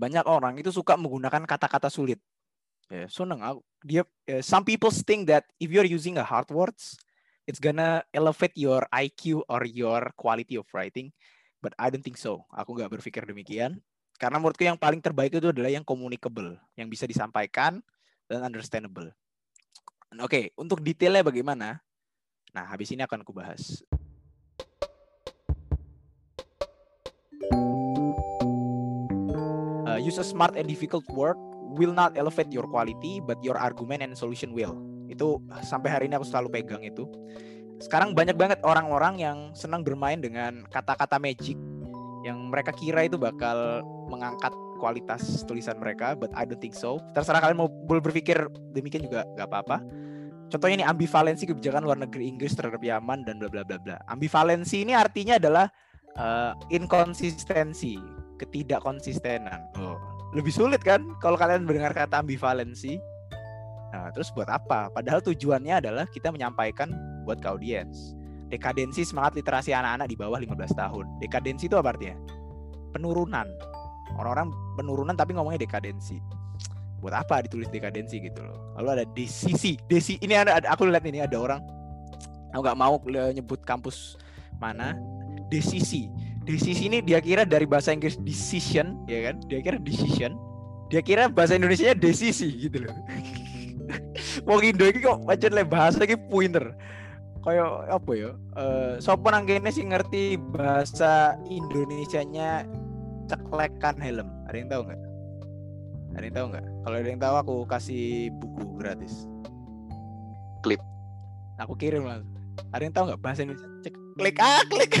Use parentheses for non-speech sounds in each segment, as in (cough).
banyak orang itu suka menggunakan kata-kata sulit. Ya, seneng aku. Dia uh, some people think that if you're using a hard words, it's gonna elevate your IQ or your quality of writing. But I don't think so. Aku nggak berpikir demikian. Karena menurutku yang paling terbaik itu adalah yang communicable, yang bisa disampaikan dan understandable. Oke, okay, untuk detailnya bagaimana? Nah, habis ini akan aku bahas. Uh, use a smart and difficult word will not elevate your quality, but your argument and solution will. Itu sampai hari ini aku selalu pegang itu. Sekarang banyak banget orang-orang yang senang bermain dengan kata-kata magic yang mereka kira itu bakal mengangkat kualitas tulisan mereka, but I don't think so. Terserah kalian mau berpikir demikian juga gak apa-apa. Contohnya ini ambivalensi kebijakan luar negeri Inggris terhadap Yaman dan bla bla bla bla. Ambivalensi ini artinya adalah uh, inkonsistensi, ketidakkonsistenan. Oh, lebih sulit kan kalau kalian mendengar kata ambivalensi. Nah, terus buat apa? Padahal tujuannya adalah kita menyampaikan buat ke audiens. Dekadensi semangat literasi anak-anak di bawah 15 tahun. Dekadensi itu apa artinya? Penurunan. Orang-orang penurunan tapi ngomongnya dekadensi. Buat apa ditulis dekadensi gitu loh. Lalu ada desisi. Desi ini ada, aku lihat ini ada orang aku nggak mau nyebut kampus mana. Desisi Decision ini dia kira dari bahasa Inggris decision, ya kan? Dia kira decision. Dia kira bahasa Indonesia desisi gitu loh. (laughs) Wong Indo iki kok pancen le bahasa iki pointer. Kayak apa ya? Uh, sopo nang kene sih ngerti bahasa Indonesianya ceklekan helm. Ada yang tahu nggak? Ada yang tahu nggak? Kalau ada yang tahu aku kasih buku gratis. Klip. Aku kirim lah. Ada yang tahu nggak bahasa Indonesia? Cek klik ah klik. (laughs)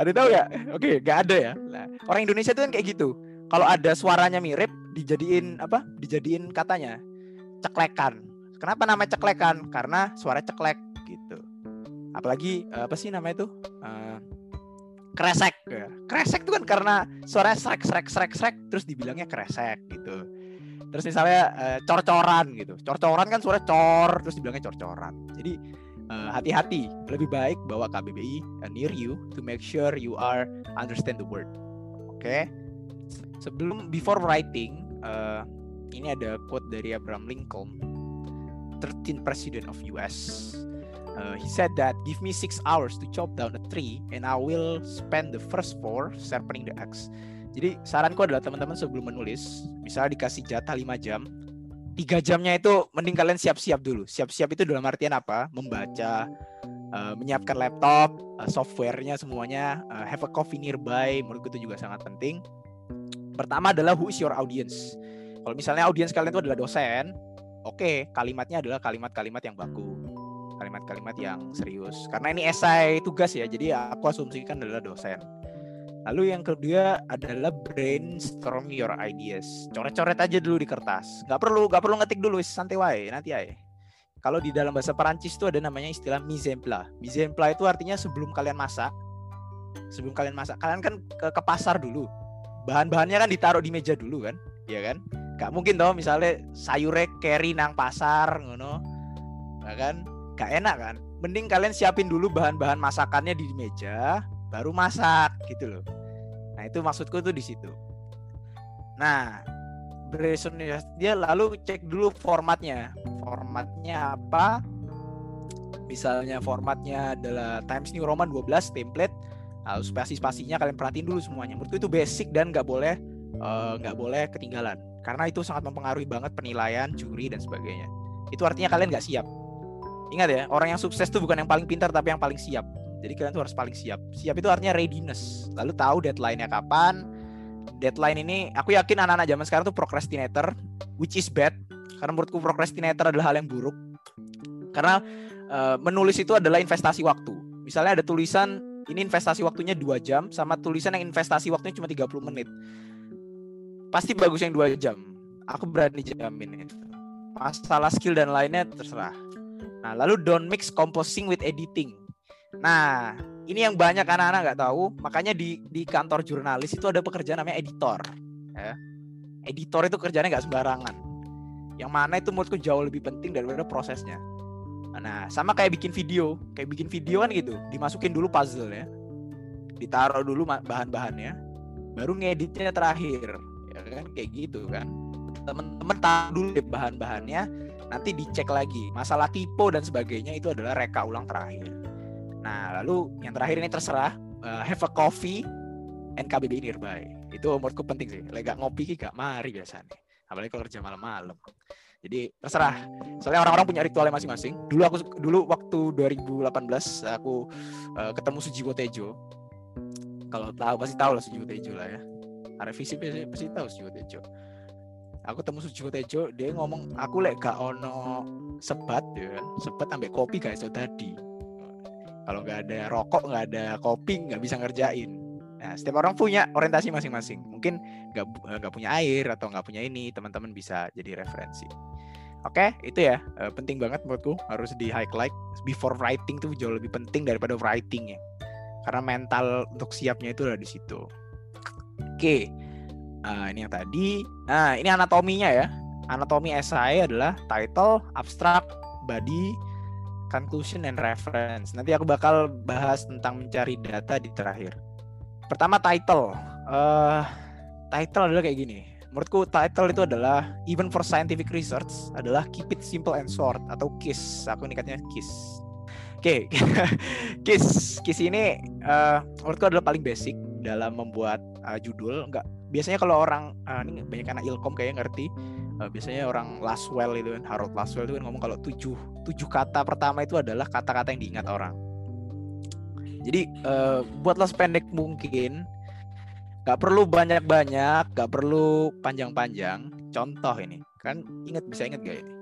ada tahu ya? Oke, nggak ada ya. Nah, orang Indonesia itu kan kayak gitu. Kalau ada suaranya mirip, dijadiin apa? Dijadiin katanya ceklekan. Kenapa namanya ceklekan? Karena suara ceklek gitu. Apalagi eh, apa sih namanya itu? Uh, kresek. Ya. Kresek itu kan karena suaranya srek srek srek srek terus dibilangnya kresek gitu. Terus misalnya uh, cor-coran gitu. Cor-coran kan suara cor terus dibilangnya cor-coran. Jadi hati hati-hati lebih baik bawa KBBI uh, near you to make sure you are understand the word oke okay? sebelum before writing uh, ini ada quote dari Abraham Lincoln 13 president of US uh, he said that give me six hours to chop down a tree and I will spend the first four sharpening the axe jadi saranku adalah teman-teman sebelum menulis misalnya dikasih jatah 5 jam tiga jamnya itu mending kalian siap-siap dulu. Siap-siap itu dalam artian apa? Membaca, uh, menyiapkan laptop, uh, softwarenya semuanya, uh, have a coffee nearby. Menurutku itu juga sangat penting. Pertama adalah who is your audience. Kalau misalnya audiens kalian itu adalah dosen, oke, okay, kalimatnya adalah kalimat-kalimat yang baku, kalimat-kalimat yang serius. Karena ini esai tugas ya, jadi aku asumsikan adalah dosen. Lalu yang kedua adalah brainstorm your ideas. Coret-coret aja dulu di kertas. Gak perlu, gak perlu ngetik dulu, santai wae, nanti aja. Kalau di dalam bahasa Perancis itu ada namanya istilah mise en place. Mise en place itu artinya sebelum kalian masak, sebelum kalian masak, kalian kan ke, ke pasar dulu. Bahan-bahannya kan ditaruh di meja dulu kan, ya kan? Gak mungkin tau misalnya sayure carry nang pasar, ngono, ya kan? Gak enak kan? Mending kalian siapin dulu bahan-bahan masakannya di meja, baru masak gitu loh. Nah itu maksudku tuh di situ. Nah dia lalu cek dulu formatnya. Formatnya apa? Misalnya formatnya adalah Times New Roman 12 template. Lalu spasi-spasinya kalian perhatiin dulu semuanya. Menurutku itu basic dan nggak boleh eh, nggak uh, boleh ketinggalan. Karena itu sangat mempengaruhi banget penilaian juri dan sebagainya. Itu artinya kalian nggak siap. Ingat ya, orang yang sukses tuh bukan yang paling pintar tapi yang paling siap. Jadi kalian tuh harus paling siap. Siap itu artinya readiness. Lalu tahu deadline-nya kapan. Deadline ini aku yakin anak-anak zaman sekarang tuh procrastinator, which is bad. Karena menurutku procrastinator adalah hal yang buruk. Karena uh, menulis itu adalah investasi waktu. Misalnya ada tulisan ini investasi waktunya 2 jam sama tulisan yang investasi waktunya cuma 30 menit. Pasti bagus yang 2 jam. Aku berani jamin itu. Masalah skill dan lainnya terserah. Nah, lalu don't mix composing with editing Nah, ini yang banyak anak-anak nggak tahu, makanya di di kantor jurnalis itu ada pekerjaan namanya editor. Ya. Editor itu kerjanya nggak sembarangan. Yang mana itu menurutku jauh lebih penting daripada prosesnya. Nah, sama kayak bikin video, kayak bikin video kan gitu, dimasukin dulu puzzle ya. ditaruh dulu bahan-bahannya, baru ngeditnya terakhir, ya kan kayak gitu kan. Teman-teman taruh dulu deh bahan-bahannya, nanti dicek lagi. Masalah typo dan sebagainya itu adalah reka ulang terakhir. Nah, lalu yang terakhir ini terserah uh, have a coffee and KBBI nearby. Itu menurutku penting sih. Lega ngopi gak mari biasanya. Apalagi kalau kerja malam-malam. Jadi terserah. Soalnya orang-orang punya ritualnya masing-masing. Dulu aku dulu waktu 2018 aku uh, ketemu Sujiwo Tejo. Kalau tahu pasti tahu lah Sujiwo Tejo lah ya. Revisi pasti, pasti tahu Sujiwo Tejo. Aku temu Sujiwo Tejo, dia ngomong aku lek gak ono sebat ya. Sebat ambek kopi guys so tadi. Kalau nggak ada rokok, nggak ada kopi, nggak bisa ngerjain. Nah, setiap orang punya orientasi masing-masing. Mungkin nggak nggak punya air atau nggak punya ini, teman-teman bisa jadi referensi. Oke, itu ya uh, penting banget menurutku harus di highlight before writing tuh jauh lebih penting daripada writing ya. Karena mental untuk siapnya itu ada di situ. Oke, uh, ini yang tadi. Nah, ini anatominya ya. Anatomi esai adalah title, abstract, body, conclusion, and reference. Nanti aku bakal bahas tentang mencari data di terakhir. Pertama title. Uh, title adalah kayak gini menurutku title itu adalah even for scientific research adalah keep it simple and short atau KISS aku nikatnya KISS oke okay. (laughs) KISS KISS ini uh, menurutku adalah paling basic dalam membuat uh, judul enggak biasanya kalau orang uh, ini banyak anak ilkom kayak ngerti uh, biasanya orang Laswell itu kan Harold Laswell itu kan ngomong kalau tujuh tujuh kata pertama itu adalah kata-kata yang diingat orang jadi uh, buatlah sependek mungkin Gak perlu banyak-banyak, gak perlu panjang-panjang. Contoh ini, kan ingat bisa ingat gak ini?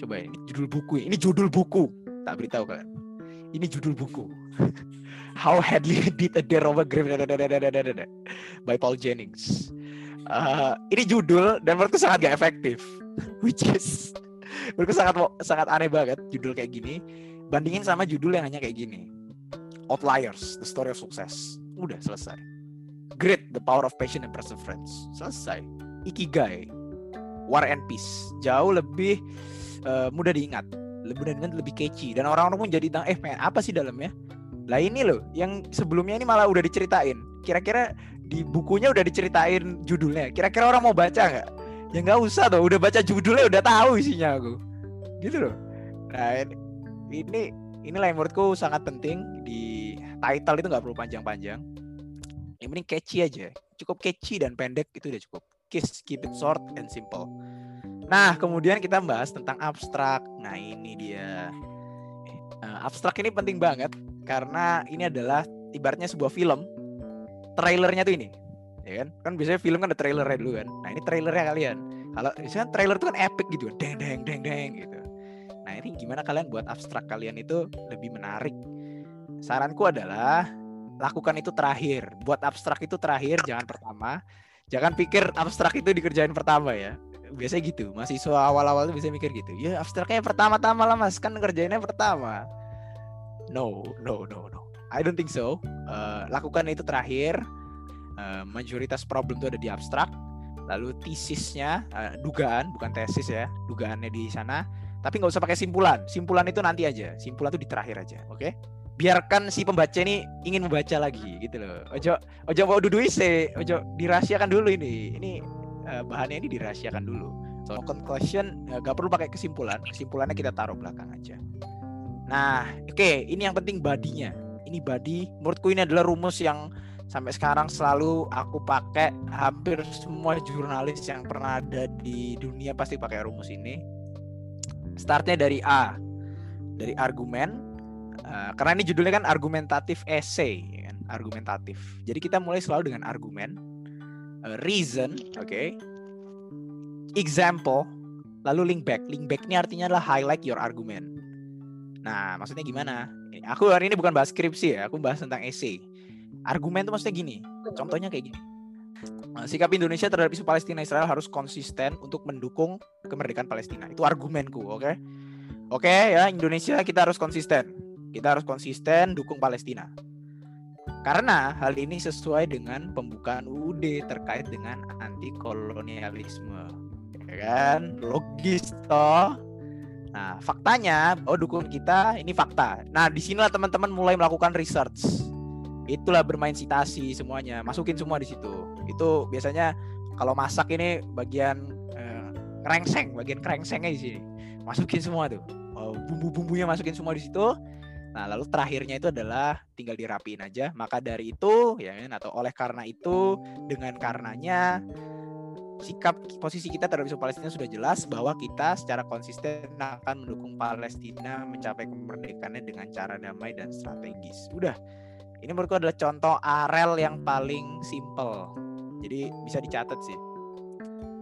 Coba ini judul buku, ini judul buku. Tak beritahu kalian. Ini judul buku. (laughs) How Hadley (laughs) Did a Dare Over Grave by Paul Jennings. Uh, ini judul dan menurutku sangat gak efektif. (laughs) Which is menurutku sangat sangat aneh banget judul kayak gini. Bandingin sama judul yang hanya kayak gini. Outliers, The Story of Success. Udah selesai Great, The Power of Passion and Perseverance. Selesai. Ikigai, War and Peace. Jauh lebih uh, mudah diingat, lebih diingat, lebih catchy. Dan orang-orang pun jadi tang, eh apa sih dalamnya? Lah ini loh, yang sebelumnya ini malah udah diceritain. Kira-kira di bukunya udah diceritain judulnya. Kira-kira orang mau baca nggak? Ya nggak usah tuh, udah baca judulnya udah tahu isinya aku. Gitu loh. Nah ini inilah yang menurutku sangat penting di title itu nggak perlu panjang-panjang yang penting catchy aja cukup catchy dan pendek itu udah cukup kiss keep it short and simple nah kemudian kita bahas tentang abstrak nah ini dia uh, abstrak ini penting banget karena ini adalah ibaratnya sebuah film trailernya tuh ini ya kan kan biasanya film kan ada trailernya dulu kan nah ini trailernya kalian kalau misalnya trailer itu kan epic gitu kan deng deng deng deng gitu nah ini gimana kalian buat abstrak kalian itu lebih menarik saranku adalah lakukan itu terakhir. Buat abstrak itu terakhir, jangan pertama. Jangan pikir abstrak itu dikerjain pertama ya. Biasanya gitu, mahasiswa awal-awal tuh bisa mikir gitu. Ya abstraknya pertama-tama lah mas, kan ngerjainnya pertama. No, no, no, no. I don't think so. Uh, lakukan itu terakhir. Uh, majoritas problem itu ada di abstrak. Lalu tesisnya, uh, dugaan, bukan tesis ya, dugaannya di sana. Tapi nggak usah pakai simpulan. Simpulan itu nanti aja. Simpulan itu di terakhir aja, oke? Okay? biarkan si pembaca ini ingin membaca lagi gitu loh. Ojo ojo mau duduk ise, ojo dirahasiakan dulu ini. Ini uh, bahannya ini dirahasiakan dulu. So conclusion uh, gak perlu pakai kesimpulan. Kesimpulannya kita taruh belakang aja. Nah, oke, okay, ini yang penting badinya. Body, menurutku ini adalah rumus yang sampai sekarang selalu aku pakai hampir semua jurnalis yang pernah ada di dunia pasti pakai rumus ini. Startnya dari A, dari argumen, Uh, karena ini judulnya kan argumentatif essay, ya kan? argumentatif. Jadi kita mulai selalu dengan argumen, uh, reason, oke, okay? example, lalu link back. Link back ini artinya adalah highlight your argument. Nah, maksudnya gimana? Aku hari ini bukan bahas skripsi ya, aku bahas tentang essay. Argumen itu maksudnya gini, contohnya kayak gini. Eh, sikap Indonesia terhadap isu Palestina Israel harus konsisten untuk mendukung kemerdekaan Palestina. Itu argumenku, oke? Okay? Oke okay, ya, Indonesia kita harus konsisten kita harus konsisten dukung Palestina. Karena hal ini sesuai dengan pembukaan UUD terkait dengan anti kolonialisme. Ya kan? Logis toh. Nah, faktanya oh dukung kita ini fakta. Nah, di sinilah teman-teman mulai melakukan research. itulah bermain sitasi semuanya. Masukin semua di situ. Itu biasanya kalau masak ini bagian eh, kerengseng bagian kerengsengnya di sini. Masukin semua tuh. Bumbu-bumbunya masukin semua di situ. Nah lalu terakhirnya itu adalah tinggal dirapiin aja. Maka dari itu ya kan atau oleh karena itu dengan karenanya sikap posisi kita terhadap isu Palestina sudah jelas bahwa kita secara konsisten akan mendukung Palestina mencapai kemerdekaannya dengan cara damai dan strategis. Udah, ini menurutku adalah contoh arel yang paling simple. Jadi bisa dicatat sih.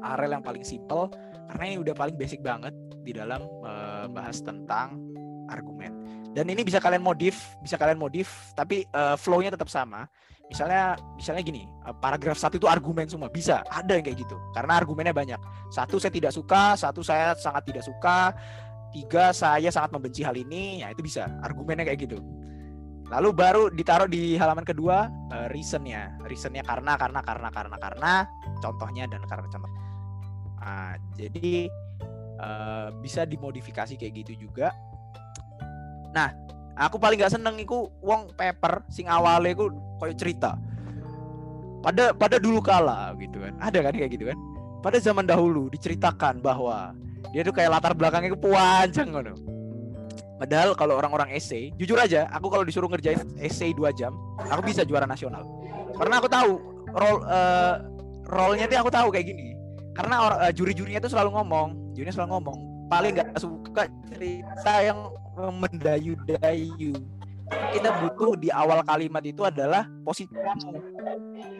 Arel yang paling simple karena ini udah paling basic banget di dalam uh, bahas tentang argumen. Dan ini bisa kalian modif, bisa kalian modif, tapi uh, flow-nya tetap sama misalnya misalnya gini eh, paragraf satu itu argumen semua bisa ada yang kayak gitu karena argumennya banyak. Satu saya tidak suka satu saya sangat tidak suka tiga saya sangat membenci hal ini ya itu bisa argumennya kayak gitu. Lalu baru ditaruh di halaman kedua uh, reasonnya reasonnya karena karena karena karena karena contohnya dan karena contoh. Nah, jadi uh, bisa dimodifikasi kayak gitu juga. Nah aku paling gak seneng iku wong paper sing awalnya iku koyo cerita. Pada pada dulu kala gitu kan. Ada kan kayak gitu kan? Pada zaman dahulu diceritakan bahwa dia tuh kayak latar belakangnya panjang kan padahal kalau orang-orang essay jujur aja aku kalau disuruh ngerjain essay dua jam aku bisa juara nasional. Karena aku tahu role uh, role-nya tuh aku tahu kayak gini. Karena uh, juri-jurinya tuh selalu ngomong jurinya selalu ngomong paling gak suka cerita yang mendayu-dayu. Kita butuh di awal kalimat itu adalah posisi kamu.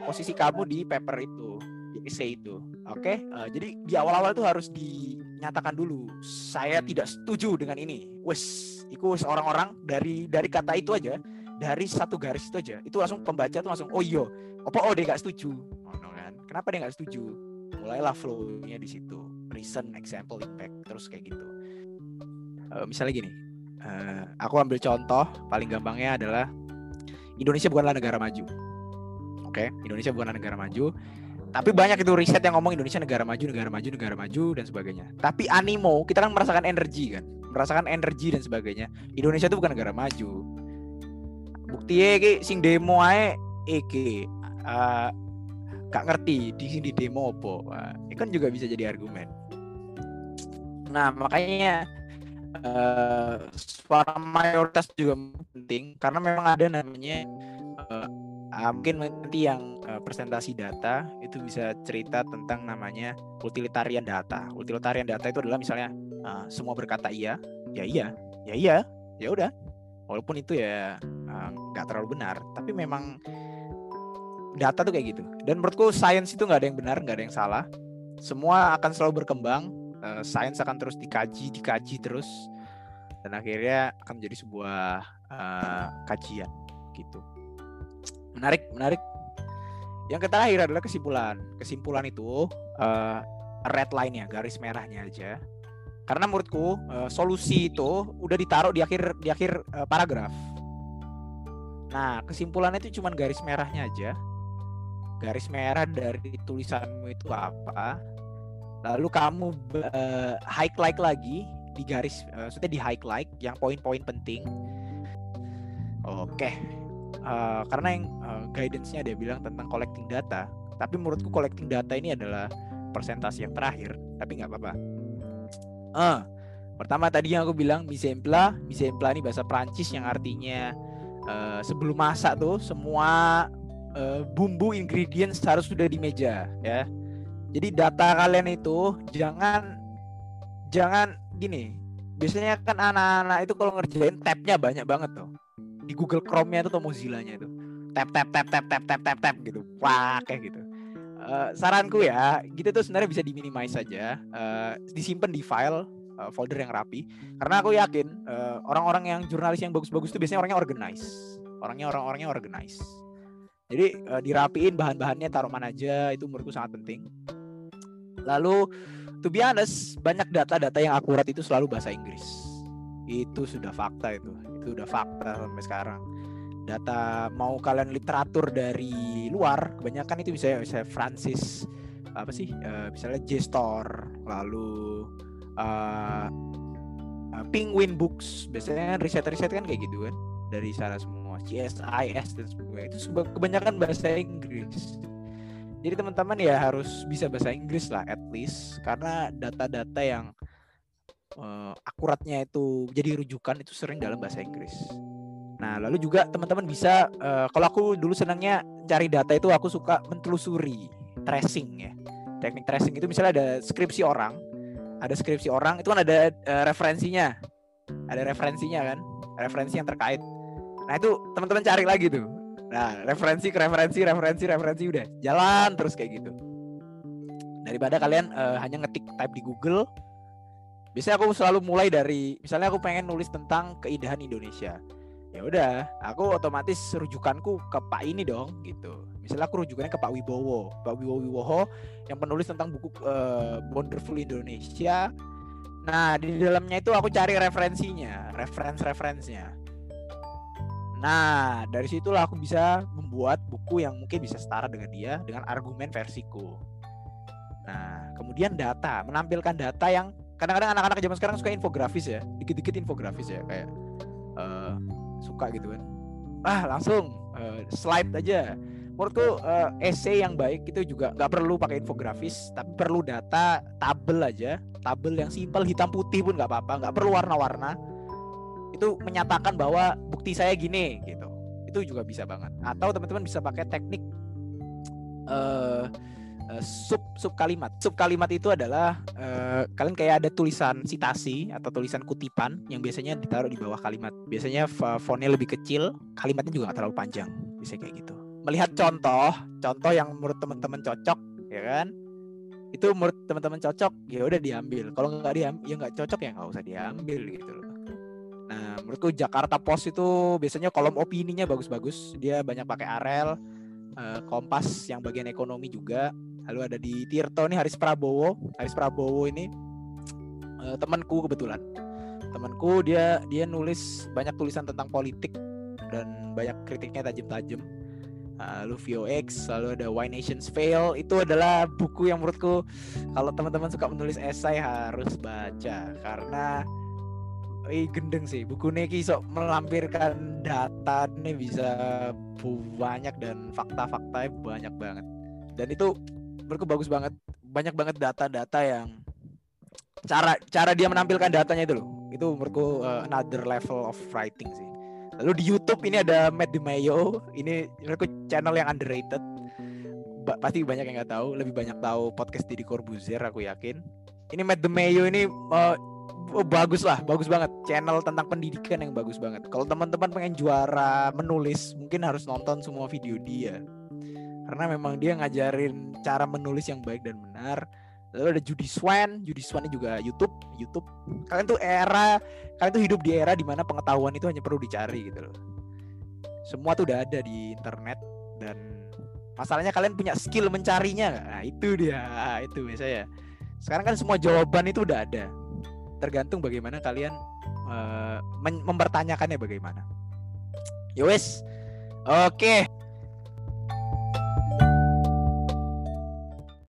Posisi kamu di paper itu di essay itu. Oke? Okay? uh, eh, jadi di awal-awal itu harus dinyatakan dulu saya tidak setuju dengan ini. Wes itu orang-orang dari dari kata itu aja dari satu garis itu aja. Itu langsung pembaca tuh langsung oh iya apa oh dia nggak setuju. Oh, no, kan? Kenapa dia nggak setuju? Mulailah flow-nya di situ reason example impact terus kayak gitu uh, misalnya gini uh, aku ambil contoh paling gampangnya adalah Indonesia bukanlah negara maju. Oke, okay? Indonesia bukanlah negara maju. Tapi banyak itu riset yang ngomong Indonesia negara maju, negara maju, negara maju dan sebagainya. Tapi animo, kita kan merasakan energi kan, merasakan energi dan sebagainya. Indonesia itu bukan negara maju. Bukti ki sing demo ae iki uh, gak ngerti di sini demo apa. Ini kan juga bisa jadi argumen. Nah, makanya uh, suara mayoritas juga penting karena memang ada namanya uh, mungkin nanti yang uh, presentasi data itu bisa cerita tentang namanya utilitarian data. Utilitarian data itu adalah misalnya uh, semua berkata iya, ya iya, ya iya, ya udah. Walaupun itu ya nggak uh, terlalu benar, tapi memang data tuh kayak gitu. Dan menurutku sains itu nggak ada yang benar, nggak ada yang salah. Semua akan selalu berkembang uh, sains akan terus dikaji dikaji terus dan akhirnya akan menjadi sebuah uh, kajian gitu. Menarik menarik. Yang terakhir adalah kesimpulan. Kesimpulan itu uh, red line ya garis merahnya aja. Karena menurutku uh, solusi itu udah ditaruh di akhir di akhir uh, paragraf. Nah kesimpulannya itu cuma garis merahnya aja. Garis merah dari tulisanmu itu apa lalu kamu uh, highlight lagi di garis uh, maksudnya di highlight yang poin-poin penting. Oke. Okay. uh, eh, karena yang uh, guidance-nya dia bilang tentang collecting data tapi menurutku collecting data ini adalah presentasi yang terakhir tapi nggak apa-apa. Uh, pertama tadi yang aku bilang mise en place mise en place ini bahasa Prancis yang artinya uh, sebelum masak tuh semua uh, bumbu ingredients harus sudah di meja ya jadi data kalian itu jangan jangan gini. Biasanya kan anak-anak itu kalau ngerjain tabnya banyak banget tuh. Di Google Chrome-nya itu atau Mozilla-nya itu. Tab tab tab tab tab tab tab tab gitu. Kayak gitu. Uh, saranku ya, gitu tuh sebenarnya bisa diminimize saja, uh, disimpan di file uh, folder yang rapi. Karena aku yakin orang orang-orang yang jurnalis yang bagus-bagus itu biasanya orangnya organize. Orangnya orang-orangnya organize. Jadi uh, dirapiin bahan-bahannya taruh mana aja itu menurutku sangat penting. Lalu to be honest, banyak data-data yang akurat itu selalu bahasa Inggris. Itu sudah fakta itu. Itu sudah fakta sampai sekarang. Data mau kalian literatur dari luar, kebanyakan itu bisa bisa Francis apa sih? Uh, misalnya JSTOR, lalu uh, Penguin Books. Biasanya riset-riset kan kayak gitu kan dari sana semua. CSIS dan sebagainya itu kebanyakan bahasa Inggris. Jadi teman-teman ya harus bisa bahasa Inggris lah at least karena data-data yang uh, akuratnya itu jadi rujukan itu sering dalam bahasa Inggris. Nah, lalu juga teman-teman bisa uh, kalau aku dulu senangnya cari data itu aku suka mentelusuri, tracing ya. Teknik tracing itu misalnya ada skripsi orang, ada skripsi orang itu kan ada uh, referensinya. Ada referensinya kan, referensi yang terkait. Nah, itu teman-teman cari lagi tuh Nah, referensi ke referensi, referensi, referensi udah jalan terus kayak gitu. Daripada kalian uh, hanya ngetik type di Google, biasanya aku selalu mulai dari misalnya aku pengen nulis tentang keindahan Indonesia. Ya udah, aku otomatis rujukanku ke Pak ini dong gitu. Misalnya aku rujukannya ke Pak Wibowo, Pak Wibowo Wibowo yang penulis tentang buku uh, Wonderful Indonesia. Nah, di dalamnya itu aku cari referensinya, referensi-referensinya Nah, dari situlah aku bisa membuat buku yang mungkin bisa setara dengan dia dengan argumen versiku. Nah, kemudian data, menampilkan data yang kadang-kadang anak-anak zaman sekarang suka infografis ya, dikit-dikit infografis ya kayak uh, suka gitu kan. Ah, langsung uh, slide aja. Menurutku uh, essay yang baik itu juga nggak perlu pakai infografis, tapi perlu data tabel aja, tabel yang simpel hitam putih pun nggak apa-apa, nggak perlu warna-warna itu menyatakan bahwa bukti saya gini gitu. Itu juga bisa banget. Atau teman-teman bisa pakai teknik uh, sub sub kalimat. Sub kalimat itu adalah uh, kalian kayak ada tulisan citasi atau tulisan kutipan yang biasanya ditaruh di bawah kalimat. Biasanya fontnya lebih kecil kalimatnya juga gak terlalu panjang. Bisa kayak gitu. Melihat contoh contoh yang menurut teman-teman cocok ya kan? Itu menurut teman-teman cocok ya udah diambil. Kalau nggak diambil ya nggak cocok ya nggak usah diambil gitu loh Nah, menurutku Jakarta Post itu biasanya kolom opininya bagus-bagus. Dia banyak pakai Arel, uh, Kompas yang bagian ekonomi juga. Lalu ada di Tirto nih Haris Prabowo. Haris Prabowo ini uh, temanku kebetulan. Temanku dia dia nulis banyak tulisan tentang politik dan banyak kritiknya tajam-tajam. Lalu VOX, lalu ada Why Nations Fail. Itu adalah buku yang menurutku kalau teman-teman suka menulis esai harus baca karena eh gendeng sih. Buku Neki sok melampirkan data nih bisa banyak dan fakta-fakta banyak banget. Dan itu menurutku bagus banget. Banyak banget data-data yang cara cara dia menampilkan datanya itu loh. Itu menurutku uh, another level of writing sih. Lalu di YouTube ini ada Matt DeMayo. Ini menurutku channel yang underrated. Ba pasti banyak yang nggak tahu. Lebih banyak tahu podcast Didi Corbuzier aku yakin. Ini Matt DeMayo ini uh, bagus lah, bagus banget. Channel tentang pendidikan yang bagus banget. Kalau teman-teman pengen juara menulis, mungkin harus nonton semua video dia. Karena memang dia ngajarin cara menulis yang baik dan benar. Lalu ada Judy Swan, Judy Swan juga YouTube, YouTube. Kalian tuh era, kalian tuh hidup di era di mana pengetahuan itu hanya perlu dicari gitu loh. Semua tuh udah ada di internet dan masalahnya kalian punya skill mencarinya. Nah itu dia, itu biasanya. Sekarang kan semua jawaban itu udah ada tergantung bagaimana kalian uh, mempertanyakannya bagaimana. Yowes, oke. Okay.